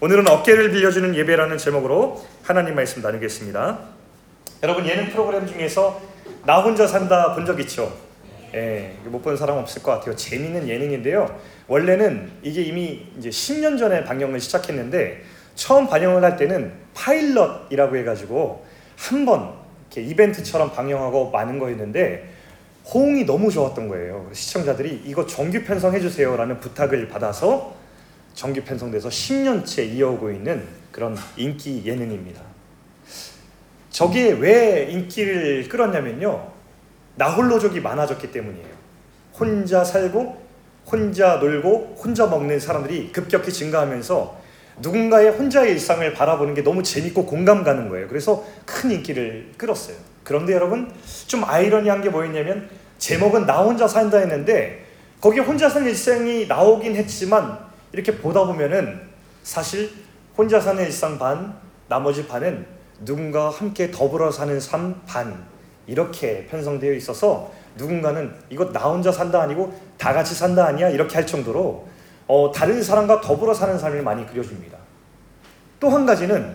오늘은 어깨를 빌려주는 예배라는 제목으로 하나님 말씀 나누겠습니다. 여러분 예능 프로그램 중에서 나 혼자 산다 본 적 있죠? 예, 못 본 사람 없을 것 같아요. 재밌는 예능인데요. 원래는 이게 이미 이제 10년 전에 방영을 시작했는데 처음 반영을 할 때는 파일럿이라고 해가지고 한 번 이벤트처럼 방영하고 마는 거였는데 호응이 너무 좋았던 거예요. 시청자들이 이거 정규 편성해 주세요라는 부탁을 받아서 정규 편성돼서 10년째 이어오고 있는 그런 인기 예능입니다. 저게 왜 인기를 끌었냐면요. 나홀로족이 많아졌기 때문이에요. 혼자 살고 혼자 놀고 혼자 먹는 사람들이 급격히 증가하면서 누군가의 혼자의 일상을 바라보는 게 너무 재밌고 공감 가는 거예요. 그래서 큰 인기를 끌었어요. 그런데 여러분 좀 아이러니한 게 뭐였냐면 제목은 나 혼자 산다 했는데 거기 혼자 사는 일상이 나오긴 했지만 이렇게 보다 보면은 사실 혼자 사는 일상 반, 나머지 반은 누군가와 함께 더불어 사는 삶 반 이렇게 편성되어 있어서 누군가는 이거 나 혼자 산다 아니고 다 같이 산다 아니야 이렇게 할 정도로 어, 다른 사람과 더불어 사는 삶을 많이 그려줍니다. 또 한 가지는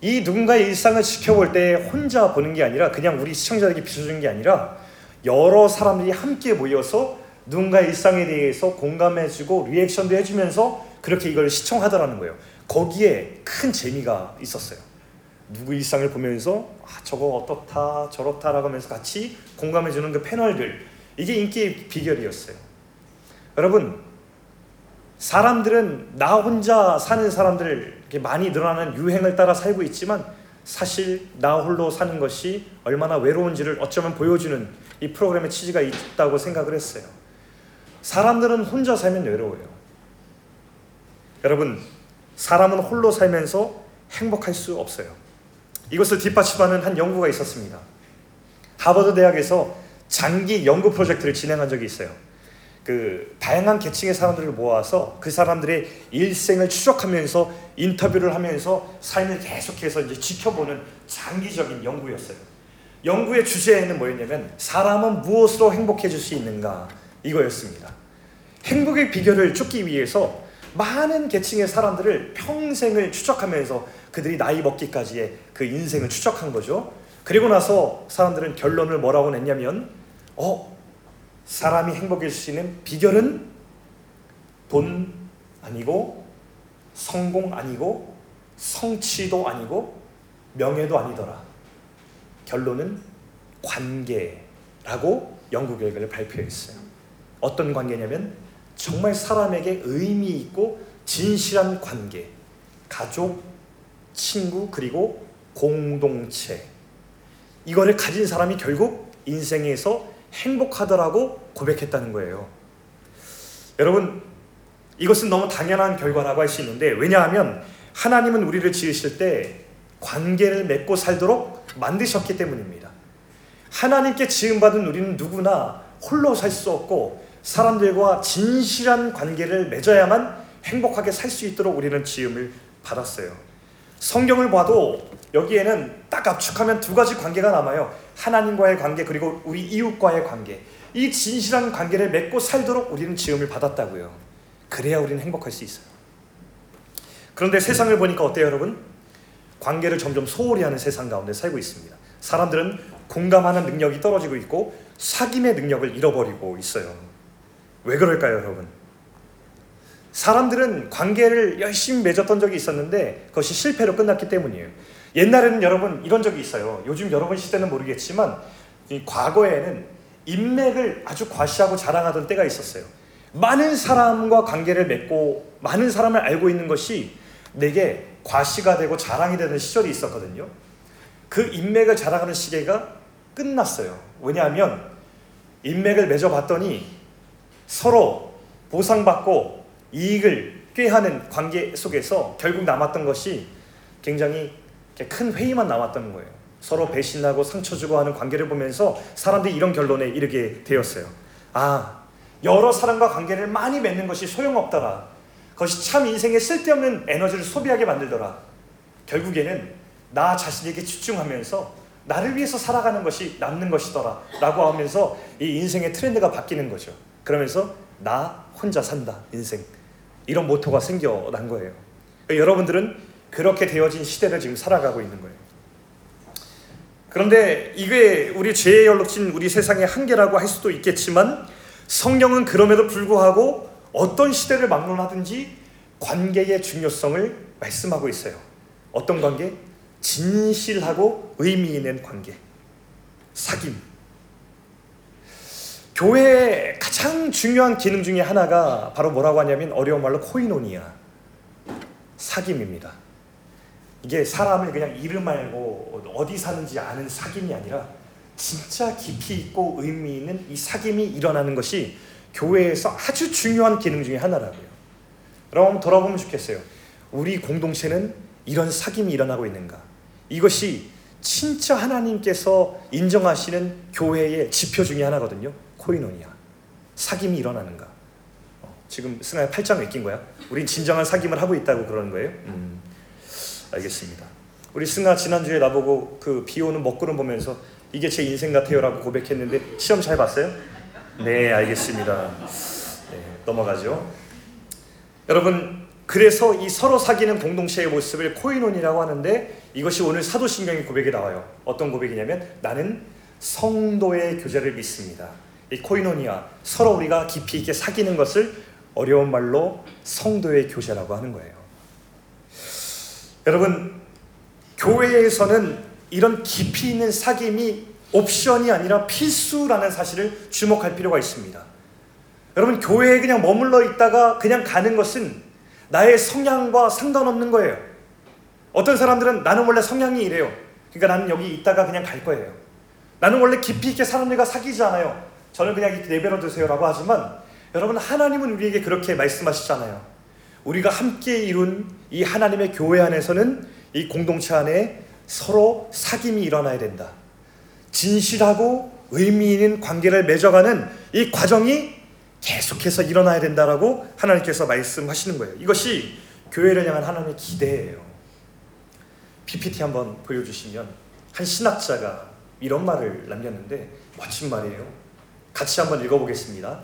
이 누군가의 일상을 지켜볼 때 혼자 보는 게 아니라 그냥 우리 시청자들에게 비춰주는 게 아니라 여러 사람들이 함께 모여서 누군가의 일상에 대해서 공감해주고 리액션도 해주면서 그렇게 이걸 시청하더라는 거예요. 거기에 큰 재미가 있었어요. 누구 일상을 보면서 아, 저거 어떻다 저렇다라고 하면서 같이 공감해주는 그 패널들 이게 인기의 비결이었어요. 여러분 사람들은 나 혼자 사는 사람들 많이 늘어나는 유행을 따라 살고 있지만 사실 나 홀로 사는 것이 얼마나 외로운지를 어쩌면 보여주는 이 프로그램의 취지가 있다고 생각을 했어요. 사람들은 혼자 살면 외로워요. 여러분, 사람은 홀로 살면서 행복할 수 없어요. 이것을 뒷받침하는 한 연구가 있었습니다. 하버드 대학에서 장기 연구 프로젝트를 진행한 적이 있어요. 그 다양한 계층의 사람들을 모아서 그 사람들의 일생을 추적하면서 인터뷰를 하면서 삶을 계속해서 이제 지켜보는 장기적인 연구였어요. 연구의 주제는 뭐였냐면 사람은 무엇으로 행복해질 수 있는가 이거였습니다. 행복의 비결을 쫓기 위해서 많은 계층의 사람들을 평생을 추적하면서 그들이 나이 먹기까지의 그 인생을 추적한 거죠. 그리고 나서 사람들은 결론을 뭐라고 냈냐면 어 사람이 행복해질 수 있는 비결은 돈 아니고 성공 아니고 성취도 아니고 명예도 아니더라. 결론은 관계라고 연구 결과를 발표했어요. 어떤 관계냐면 정말 사람에게 의미 있고 진실한 관계, 가족, 친구 그리고 공동체 이거를 가진 사람이 결국 인생에서 행복하더라고 고백했다는 거예요. 여러분 이것은 너무 당연한 결과라고 할 수 있는데 왜냐하면 하나님은 우리를 지으실 때 관계를 맺고 살도록 만드셨기 때문입니다. 하나님께 지음받은 우리는 누구나 홀로 살 수 없고 사람들과 진실한 관계를 맺어야만 행복하게 살 수 있도록 우리는 지음을 받았어요. 성경을 봐도 여기에는 딱 압축하면 두 가지 관계가 남아요. 하나님과의 관계 그리고 우리 이웃과의 관계. 이 진실한 관계를 맺고 살도록 우리는 지음을 받았다고요. 그래야 우리는 행복할 수 있어요. 그런데 세상을 보니까 어때요, 여러분? 관계를 점점 소홀히 하는 세상 가운데 살고 있습니다. 사람들은 공감하는 능력이 떨어지고 있고 사귐의 능력을 잃어버리고 있어요. 왜 그럴까요, 여러분? 사람들은 관계를 열심히 맺었던 적이 있었는데 그것이 실패로 끝났기 때문이에요. 옛날에는 여러분 이런 적이 있어요. 요즘 여러분 시대는 모르겠지만 과거에는 인맥을 아주 과시하고 자랑하던 때가 있었어요. 많은 사람과 관계를 맺고 많은 사람을 알고 있는 것이 내게 과시가 되고 자랑이 되는 시절이 있었거든요. 그 인맥을 자랑하는 시계가 끝났어요. 왜냐하면 인맥을 맺어봤더니 서로 보상받고 이익을 꾀하는 관계 속에서 결국 남았던 것이 굉장히 큰 회의만 남았던 거예요. 서로 배신하고 상처 주고 하는 관계를 보면서 사람들이 이런 결론에 이르게 되었어요. 아, 여러 사람과 관계를 많이 맺는 것이 소용없더라. 그것이 참 인생에 쓸데없는 에너지를 소비하게 만들더라. 결국에는 나 자신에게 집중하면서 나를 위해서 살아가는 것이 남는 것이더라. 라고 하면서 이 인생의 트렌드가 바뀌는 거죠. 그러면서 나 혼자 산다, 인생. 이런 모토가 생겨난 거예요. 여러분들은 그렇게 되어진 시대를 지금 살아가고 있는 거예요. 그런데 이게 우리 죄에 연룩진 우리 세상의 한계라고 할 수도 있겠지만 성경은 그럼에도 불구하고 어떤 시대를 막론하든지 관계의 중요성을 말씀하고 있어요. 어떤 관계? 진실하고 의미 있는 관계. 사귐. 교회의 가장 중요한 기능 중에 하나가 바로 뭐라고 하냐면 어려운 말로 코이노니아. 사귐입니다. 이게 사람을 그냥 이름 알고 어디 사는지 아는 사귐이 아니라 진짜 깊이 있고 의미 있는 이 사귐이 일어나는 것이 교회에서 아주 중요한 기능 중에 하나라고요. 여러분 돌아보면 좋겠어요. 우리 공동체는 이런 사귐이 일어나고 있는가? 이것이 진짜 하나님께서 인정하시는 교회의 지표 중에 하나거든요. 코이노니아. 사귐이 일어나는가? 어, 지금 승아야 팔짱 왜 낀 거야? 우린 진정한 사귐을 하고 있다고 그러는 거예요? 음, 알겠습니다. 우리 승아 지난주에 나보고 그 비 오는 먹구름 보면서 이게 제 인생 같아요라고 고백했는데 시험 잘 봤어요? 네, 알겠습니다. 네, 넘어가죠. 여러분, 그래서 이 서로 사귀는 공동체의 모습을 코이논이라고 하는데 이것이 오늘 사도신경의 고백에 나와요. 어떤 고백이냐면 나는 성도의 교제를 믿습니다. 이 코이노니아 서로 우리가 깊이 있게 사귀는 것을 어려운 말로 성도의 교제라고 하는 거예요. 여러분 교회에서는 이런 깊이 있는 사귐이 옵션이 아니라 필수라는 사실을 주목할 필요가 있습니다. 여러분 교회에 그냥 머물러 있다가 그냥 가는 것은 나의 성향과 상관없는 거예요. 어떤 사람들은 나는 원래 성향이 이래요. 그러니까 나는 여기 있다가 그냥 갈 거예요. 나는 원래 깊이 있게 사람들과 사귀지 않아요. 저는 그냥 내버려 두세요라고 하지만 여러분 하나님은 우리에게 그렇게 말씀하시잖아요. 우리가 함께 이룬 이 하나님의 교회 안에서는 이 공동체 안에 서로 사귐이 일어나야 된다. 진실하고 의미 있는 관계를 맺어가는 이 과정이 계속해서 일어나야 된다라고 하나님께서 말씀하시는 거예요. 이것이 교회를 향한 하나님의 기대예요. PPT 한번 보여주시면 한 신학자가 이런 말을 남겼는데 멋진 말이에요. 같이 한번 읽어보겠습니다.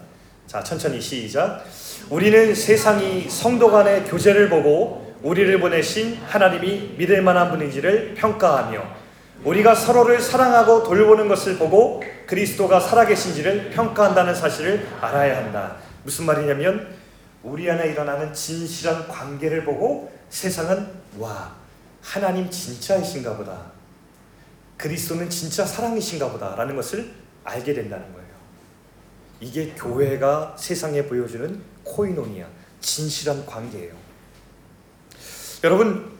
자, 천천히 시작. 우리는 세상이 성도 간의 교제를 보고 우리를 보내신 하나님이 믿을 만한 분인지를 평가하며 우리가 서로를 사랑하고 돌보는 것을 보고 그리스도가 살아계신지를 평가한다는 사실을 알아야 한다. 무슨 말이냐면 우리 안에 일어나는 진실한 관계를 보고 세상은 와 하나님 진짜이신가 보다. 그리스도는 진짜 사랑이신가 보다라는 것을 알게 된다는 거예요. 이게 교회가 세상에 보여주는 코이노니아, 진실한 관계예요. 여러분,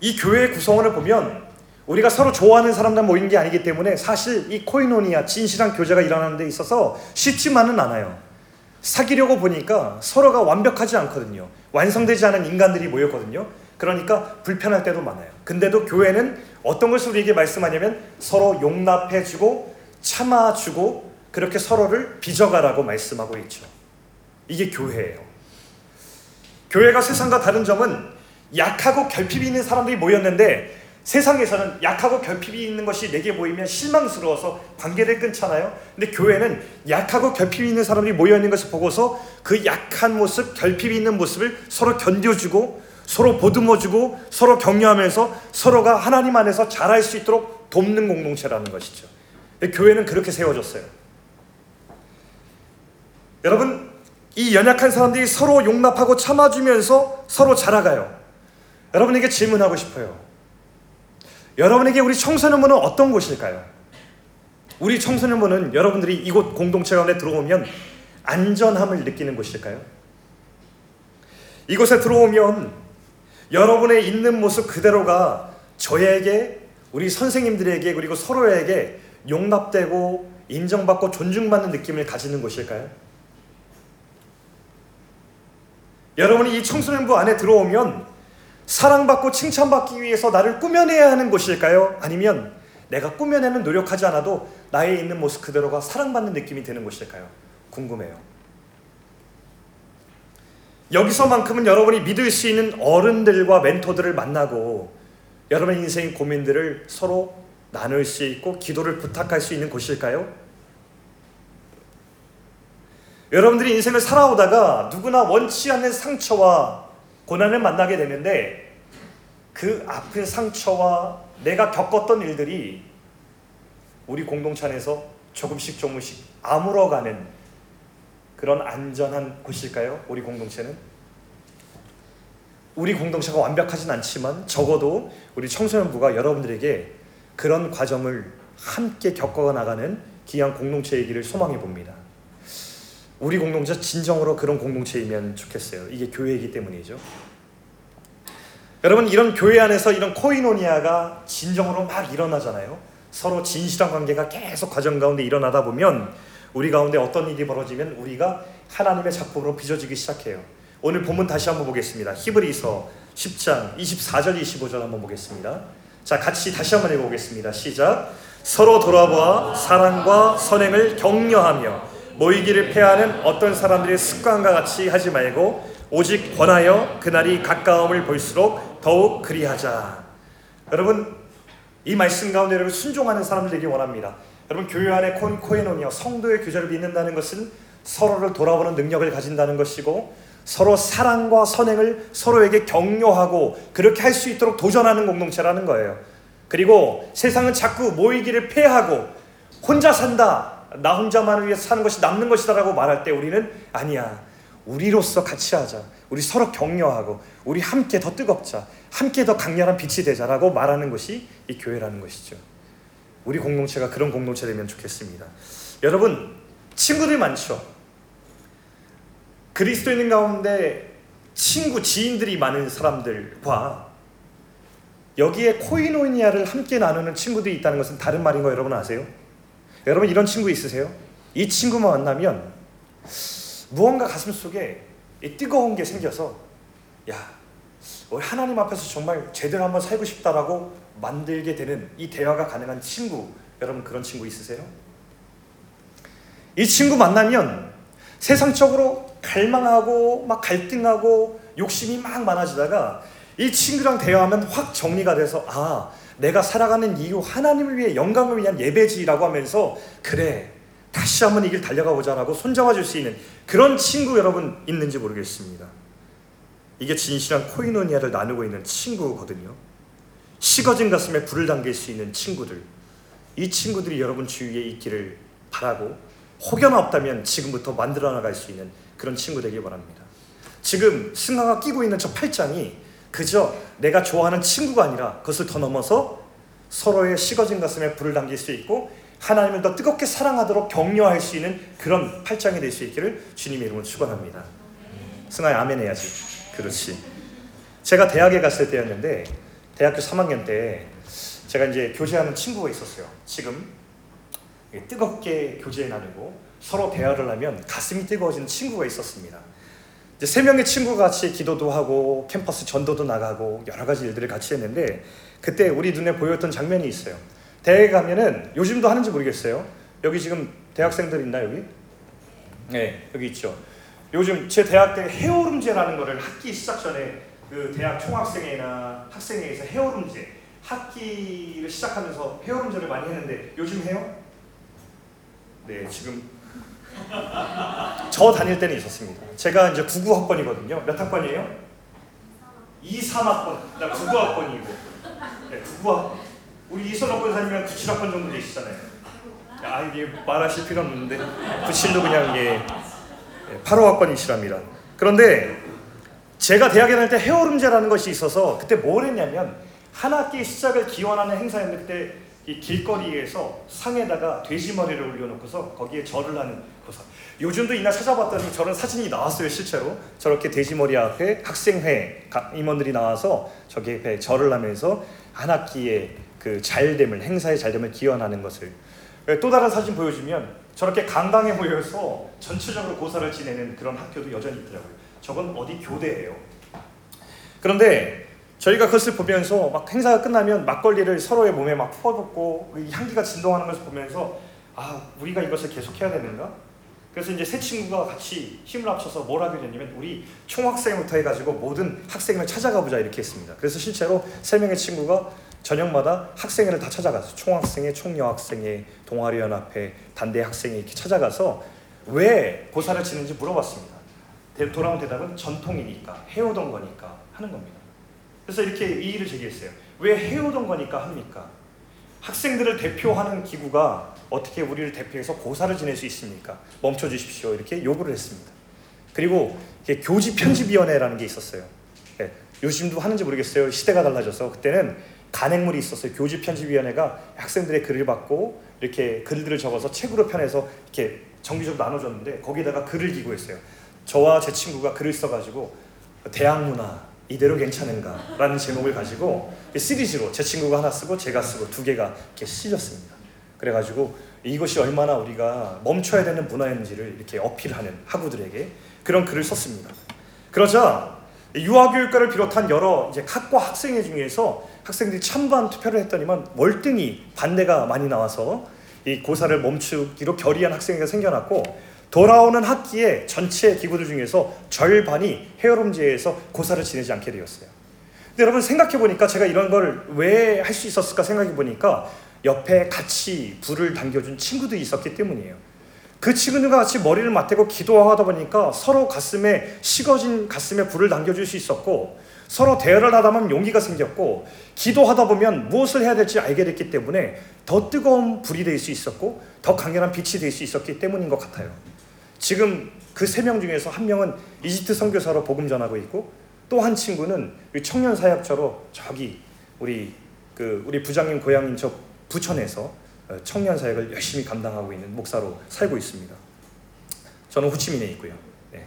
이 교회의 구성원을 보면 우리가 서로 좋아하는 사람들 모인 게 아니기 때문에 사실 이 코이노니아, 진실한 교제가 일어나는 데 있어서 쉽지만은 않아요. 사귀려고 보니까 서로가 완벽하지 않거든요. 완성되지 않은 인간들이 모였거든요. 그러니까 불편할 때도 많아요. 근데도 교회는 어떤 것을 우리에게 말씀하냐면 서로 용납해주고 참아주고 그렇게 서로를 빚어가라고 말씀하고 있죠. 이게 교회예요. 교회가 세상과 다른 점은 약하고 결핍이 있는 사람들이 모였는데 세상에서는 약하고 결핍이 있는 것이 내게 보이면 실망스러워서 관계를 끊잖아요. 근데 교회는 약하고 결핍이 있는 사람들이 모여 있는 것을 보고서 그 약한 모습, 결핍이 있는 모습을 서로 견뎌주고 서로 보듬어주고 서로 격려하면서 서로가 하나님 안에서 잘할 수 있도록 돕는 공동체라는 것이죠. 교회는 그렇게 세워졌어요. 여러분, 이 연약한 사람들이 서로 용납하고 참아주면서 서로 자라가요. 여러분에게 질문하고 싶어요. 여러분에게 우리 청소년부는 어떤 곳일까요? 우리 청소년부는 여러분들이 이곳 공동체 가운데 들어오면 안전함을 느끼는 곳일까요? 이곳에 들어오면 여러분의 있는 모습 그대로가 저에게 우리 선생님들에게 그리고 서로에게 용납되고 인정받고 존중받는 느낌을 가지는 곳일까요? 여러분이 이 청소년부 안에 들어오면 사랑받고 칭찬받기 위해서 나를 꾸며내야 하는 곳일까요? 아니면 내가 꾸며내는 노력하지 않아도 나의 있는 모습 그대로가 사랑받는 느낌이 드는 곳일까요? 궁금해요. 여기서만큼은 여러분이 믿을 수 있는 어른들과 멘토들을 만나고 여러분의 인생 고민들을 서로 나눌 수 있고 기도를 부탁할 수 있는 곳일까요? 여러분들이 인생을 살아오다가 누구나 원치 않는 상처와 고난을 만나게 되는데 그 아픈 상처와 내가 겪었던 일들이 우리 공동체 안에서 조금씩 조금씩 아물어가는 그런 안전한 곳일까요? 우리 공동체는? 우리 공동체가 완벽하진 않지만 적어도 우리 청소년부가 여러분들에게 그런 과정을 함께 겪어 나가는 귀한 공동체이기를 소망해 봅니다. 우리 공동체 진정으로 그런 공동체이면 좋겠어요. 이게 교회이기 때문이죠. 여러분 이런 교회 안에서 이런 코이노니아가 진정으로 막 일어나잖아요. 서로 진실한 관계가 계속 과정 가운데 일어나다 보면 우리 가운데 어떤 일이 벌어지면 우리가 하나님의 작품으로 빚어지기 시작해요. 오늘 본문 다시 한번 보겠습니다. 히브리서 10장 24절 25절 한번 보겠습니다. 자, 같이 다시 한번 읽어보겠습니다. 시작. 서로 돌아보아 사랑과 선행을 격려하며 모이기를 패하는 어떤 사람들의 습관과 같이 하지 말고 오직 권하여 그날이 가까움을 볼수록 더욱 그리하자. 여러분 이 말씀 가운데 여러분 순종하는 사람들 되기 원합니다. 여러분 교회 안에 코이노니아 성도의 교제를 믿는다는 것은 서로를 돌아보는 능력을 가진다는 것이고 서로 사랑과 선행을 서로에게 격려하고 그렇게 할 수 있도록 도전하는 공동체라는 거예요. 그리고 세상은 자꾸 모이기를 폐하고 혼자 산다. 나 혼자만을 위해서 사는 것이 남는 것이다라고 말할 때 우리는 아니야. 우리로서 같이 하자. 우리 서로 격려하고 우리 함께 더 뜨겁자. 함께 더 강렬한 빛이 되자라고 말하는 것이 이 교회라는 것이죠. 우리 공동체가 그런 공동체 되면 좋겠습니다. 여러분 친구들 많죠. 그리스도인 가운데 친구 지인들이 많은 사람들과 여기에 코이노니아를 함께 나누는 친구들이 있다는 것은 다른 말인 거 여러분 아세요? 여러분 이런 친구 있으세요? 이 친구만 만나면 무언가 가슴 속에 뜨거운 게 생겨서 야 우리 하나님 앞에서 정말 제대로 한번 살고 싶다라고 만들게 되는 이 대화가 가능한 친구 여러분 그런 친구 있으세요? 이 친구 만나면 세상적으로 갈망하고 막 갈등하고 욕심이 막 많아지다가 이 친구랑 대화하면 확 정리가 돼서 아 내가 살아가는 이유 하나님을 위해 영광을 위한 예배지라고 하면서 그래 다시 한번 이 길 달려가 보자라고 손잡아 줄 수 있는 그런 친구 여러분 있는지 모르겠습니다. 이게 진실한 코이노니아를 나누고 있는 친구거든요. 식어진 가슴에 불을 당길 수 있는 친구들. 이 친구들이 여러분 주위에 있기를 바라고 혹여나 없다면 지금부터 만들어 나갈 수 있는 그런 친구 되길 바랍니다. 지금 승하가 끼고 있는 저 팔짱이 그저 내가 좋아하는 친구가 아니라 그것을 더 넘어서 서로의 식어진 가슴에 불을 당길 수 있고 하나님을 더 뜨겁게 사랑하도록 격려할 수 있는 그런 팔짱이 될 수 있기를 주님의 이름으로 축원합니다. 승아야 아멘 해야지. 그렇지. 제가 대학에 갔을 때였는데 대학교 3학년 때 제가 이제 교제하는 친구가 있었어요. 지금 뜨겁게 교제 나누고 서로 대화를 하면 가슴이 뜨거워지는 친구가 있었습니다. 이제 세 명의 친구가 같이 기도도 하고 캠퍼스 전도도 나가고 여러 가지 일들을 같이 했는데 그때 우리 눈에 보였던 장면이 있어요. 대회 가면은 요즘도 하는지 모르겠어요. 여기 지금 대학생들 있나 여기? 네, 여기 있죠. 요즘 제 대학 때 헤어룸제라는 거를 학기 시작 전에 그 대학 총학생회나 학생회에서 헤어룸제 학기를 시작하면서 헤어룸제를 많이 했는데 요즘 해요? 네, 지금 저 다닐 때는 있었습니다. 제가 이제 99 학번이거든요. 몇 학번이에요? 2, 3 학번. 나 99 학번이고. 네, 99학. 우리 이선호 권사님은 97 학번 정도 되시잖아요. 아 이게 말하실 필요 없는데 97도 그냥 예, 8호 학번이시랍니다. 그런데 제가 대학에 다닐 때 헤어룸제라는 것이 있어서 그때 뭘 했냐면 한 학기 시작을 기원하는 행사였는데 그때 이 길거리에서 상에다가 돼지 머리를 올려놓고서 거기에 절을 하는 거사. 요즘도 이날 찾아봤더니 저런 사진이 나왔어요 실제로 저렇게 돼지 머리 앞에 학생회 임원들이 나와서 저기 에 절을 하면서 한 학기의 그 잘됨을 행사의 잘됨을 기원하는 것을 또 다른 사진 보여주면 저렇게 강당에 모여서 전체적으로 고사를 지내는 그런 학교도 여전히 있더라고요. 저건 어디 교대예요. 그런데 저희가 그것을 보면서 막 행사가 끝나면 막걸리를 서로의 몸에 막 퍼붓고 향기가 진동하는 것을 보면서 아 우리가 이것을 계속해야 되는가? 그래서 이제 세 친구가 같이 힘을 합쳐서 뭘 하게 됐냐면 우리 총학생부터 해가지고 모든 학생을 찾아가 보자 이렇게 했습니다. 그래서 실제로 세 명의 친구가 저녁마다 학생회를 다 찾아가서 총학생회, 총여학생회, 동아리연합회, 단대 학생회 이렇게 찾아가서 왜 고사를 치는지 물어봤습니다. 대- 돌아온 대답은 전통이니까 해오던 거니까 하는 겁니다. 그래서 이렇게 이의를 제기했어요. 왜 해오던 거니까 합니까? 학생들을 대표하는 기구가 어떻게 우리를 대표해서 고사를 지낼 수 있습니까? 멈춰 주십시오. 이렇게 요구를 했습니다. 그리고 교지 편집위원회라는 게 있었어요. 예, 요즘도 하는지 모르겠어요. 시대가 달라져서 그때는 간행물이 있었어요. 교지 편집위원회가 학생들의 글을 받고 이렇게 글들을 적어서 책으로 편해서 이렇게 정기적으로 나눠줬는데 거기다가 글을 기고했어요. 저와 제 친구가 글을 써가지고 대학 문화 이대로 괜찮은가 라는 제목을 가지고 시리즈로 제 친구가 하나 쓰고 제가 쓰고 두 개가 이렇게 실렸습니다. 그래가지고 이것이 얼마나 우리가 멈춰야 되는 문화인지를 이렇게 어필하는 학우들에게 그런 글을 썼습니다. 그러자 유아교육과를 비롯한 여러 이제 학과 학생회 중에서 학생들이 찬반 투표를 했더니만 월등히 반대가 많이 나와서 이 고사를 멈추기로 결의한 학생회가 생겨났고 돌아오는 학기에 전체 기구들 중에서 절반이 헤어룸제에서 고사를 지내지 않게 되었어요. 근데 여러분 생각해 보니까 제가 이런 걸 왜 할 수 있었을까 생각해 보니까 옆에 같이 불을 당겨준 친구들이 있었기 때문이에요. 그 친구들과 같이 머리를 맞대고 기도하다 보니까 서로 가슴에 식어진 가슴에 불을 당겨줄 수 있었고 서로 대화를 하다 보면 용기가 생겼고 기도하다 보면 무엇을 해야 될지 알게 됐기 때문에 더 뜨거운 불이 될 수 있었고 더 강렬한 빛이 될 수 있었기 때문인 것 같아요. 지금 그 세 명 중에서 한 명은 이집트 선교사로 복음 전하고 있고 또 한 친구는 청년 사역자로 저기 우리 그 우리 부장님 고향인 저 부천에서 어, 청년 사역을 열심히 감당하고 있는 목사로 살고 있습니다. 저는 호치민에 있고요. 네.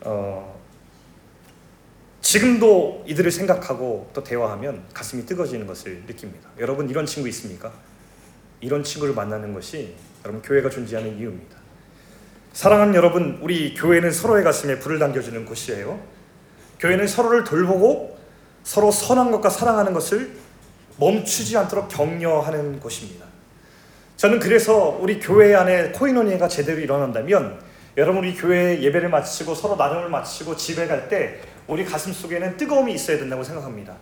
어, 지금도 이들을 생각하고 또 대화하면 가슴이 뜨거워지는 것을 느낍니다. 여러분 이런 친구 있습니까? 이런 친구를 만나는 것이 여러분 교회가 존재하는 이유입니다. 사랑하는 여러분, 우리 교회는 서로의 가슴에 불을 당겨주는 곳이에요. 교회는 서로를 돌보고 서로 선한 것과 사랑하는 것을 멈추지 않도록 격려하는 곳입니다. 저는 그래서 우리 교회 안에 코인원회가 제대로 일어난다면 여러분 우리 교회 예배를 마치고 서로 나눔을 마치고 집에 갈 때 우리 가슴 속에는 뜨거움이 있어야 된다고 생각합니다.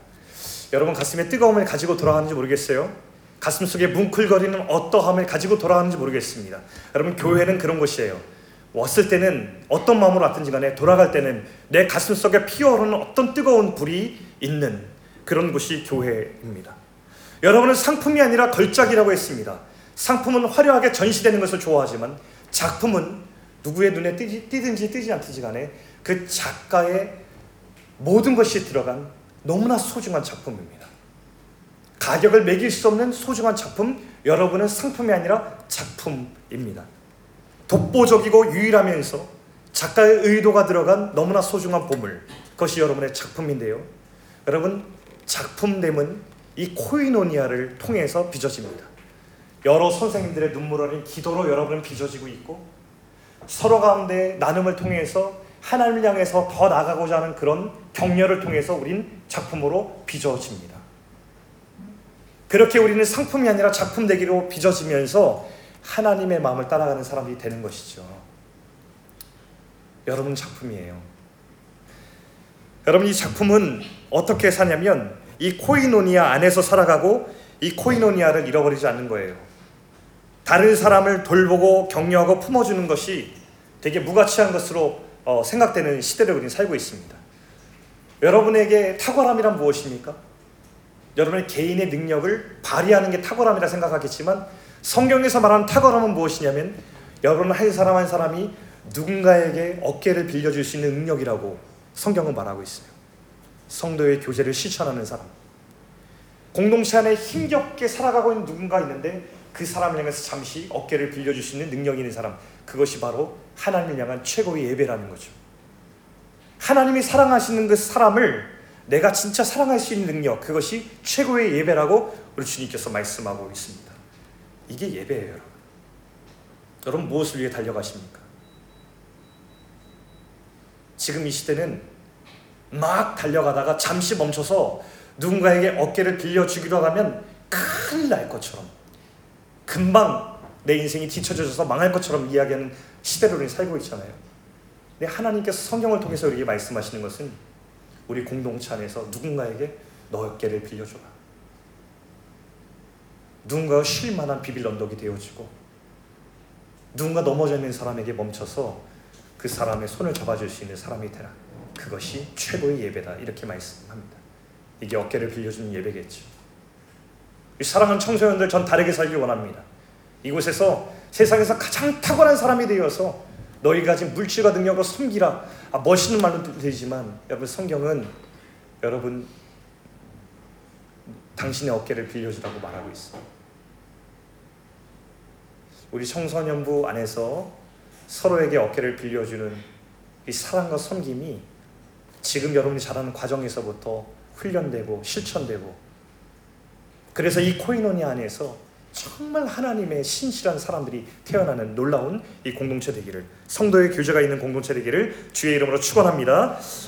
여러분 가슴에 뜨거움을 가지고 돌아가는지 모르겠어요. 가슴 속에 뭉클거리는 어떠함을 가지고 돌아가는지 모르겠습니다. 여러분 교회는 그런 곳이에요. 왔을 때는 어떤 마음으로 왔든지 간에 돌아갈 때는 내 가슴 속에 피어오르는 어떤 뜨거운 불이 있는 그런 곳이 교회입니다. 여러분은 상품이 아니라 걸작이라고 했습니다. 상품은 화려하게 전시되는 것을 좋아하지만 작품은 누구의 눈에 띄지, 띄든지 띄지 않든지 간에 그 작가의 모든 것이 들어간 너무나 소중한 작품입니다. 가격을 매길 수 없는 소중한 작품, 여러분은 상품이 아니라 작품입니다. 독보적이고 유일하면서 작가의 의도가 들어간 너무나 소중한 보물, 그것이 여러분의 작품인데요. 여러분, 작품됨은 이 코이노니아를 통해서 빚어집니다. 여러 선생님들의 눈물 어린 기도로 여러분은 빚어지고 있고 서로 가운데 나눔을 통해서 하나님을 향해서 더 나가고자 하는 그런 격려를 통해서 우린 작품으로 빚어집니다. 그렇게 우리는 상품이 아니라 작품 되기로 빚어지면서 하나님의 마음을 따라가는 사람들이 되는 것이죠. 여러분 작품이에요. 여러분 이 작품은 어떻게 사냐면 이 코이노니아 안에서 살아가고 이 코이노니아를 잃어버리지 않는 거예요. 다른 사람을 돌보고 격려하고 품어주는 것이 되게 무가치한 것으로 어, 생각되는 시대를 우리는 살고 있습니다. 여러분에게 탁월함이란 무엇입니까? 여러분의 개인의 능력을 발휘하는 게 탁월함이라 생각하겠지만 성경에서 말하는 탁월함은 무엇이냐면 여러분 한 사람 한 사람이 누군가에게 어깨를 빌려줄 수 있는 능력이라고 성경은 말하고 있어요. 성도의 교제를 실천하는 사람. 공동체 안에 힘겹게 살아가고 있는 누군가 있는데 그 사람을 향해서 잠시 어깨를 빌려줄 수 있는 능력이 있는 사람. 그것이 바로 하나님을 향한 최고의 예배라는 거죠. 하나님이 사랑하시는 그 사람을 내가 진짜 사랑할 수 있는 능력, 그것이 최고의 예배라고 우리 주님께서 말씀하고 있습니다. 이게 예배예요, 여러분. 여러분 무엇을 위해 달려가십니까? 지금 이 시대는 막 달려가다가 잠시 멈춰서 누군가에게 어깨를 빌려주기로 하면 큰일 날 것처럼 금방 내 인생이 뒤처져서 망할 것처럼 이야기하는 시대로 우리 살고 있잖아요. 근데 하나님께서 성경을 통해서 우리에게 말씀하시는 것은 우리 공동체 안에서 누군가에게 너 어깨를 빌려줘라. 누군가가 쉴 만한 비빌 언덕이 되어지고 누군가 넘어져 있는 사람에게 멈춰서 그 사람의 손을 잡아줄 수 있는 사람이 되라. 그것이 최고의 예배다. 이렇게 말씀합니다. 이게 어깨를 빌려주는 예배겠죠. 이 사랑하는 청소년들 전 다르게 살기 원합니다. 이곳에서 세상에서 가장 탁월한 사람이 되어서 너희 가진 물질과 능력으로 섬기라. 아, 멋있는 말도 되지만 여러분 성경은 여러분 당신의 어깨를 빌려주라고 말하고 있어요. 우리 청소년부 안에서 서로에게 어깨를 빌려주는 이 사랑과 섬김이 지금 여러분이 자라는 과정에서부터 훈련되고 실천되고 그래서 이 코이노니 안에서 정말 하나님의 신실한 사람들이 태어나는 놀라운 이 공동체 되기를 성도의 교제가 있는 공동체 되기를 주의 이름으로 축원합니다.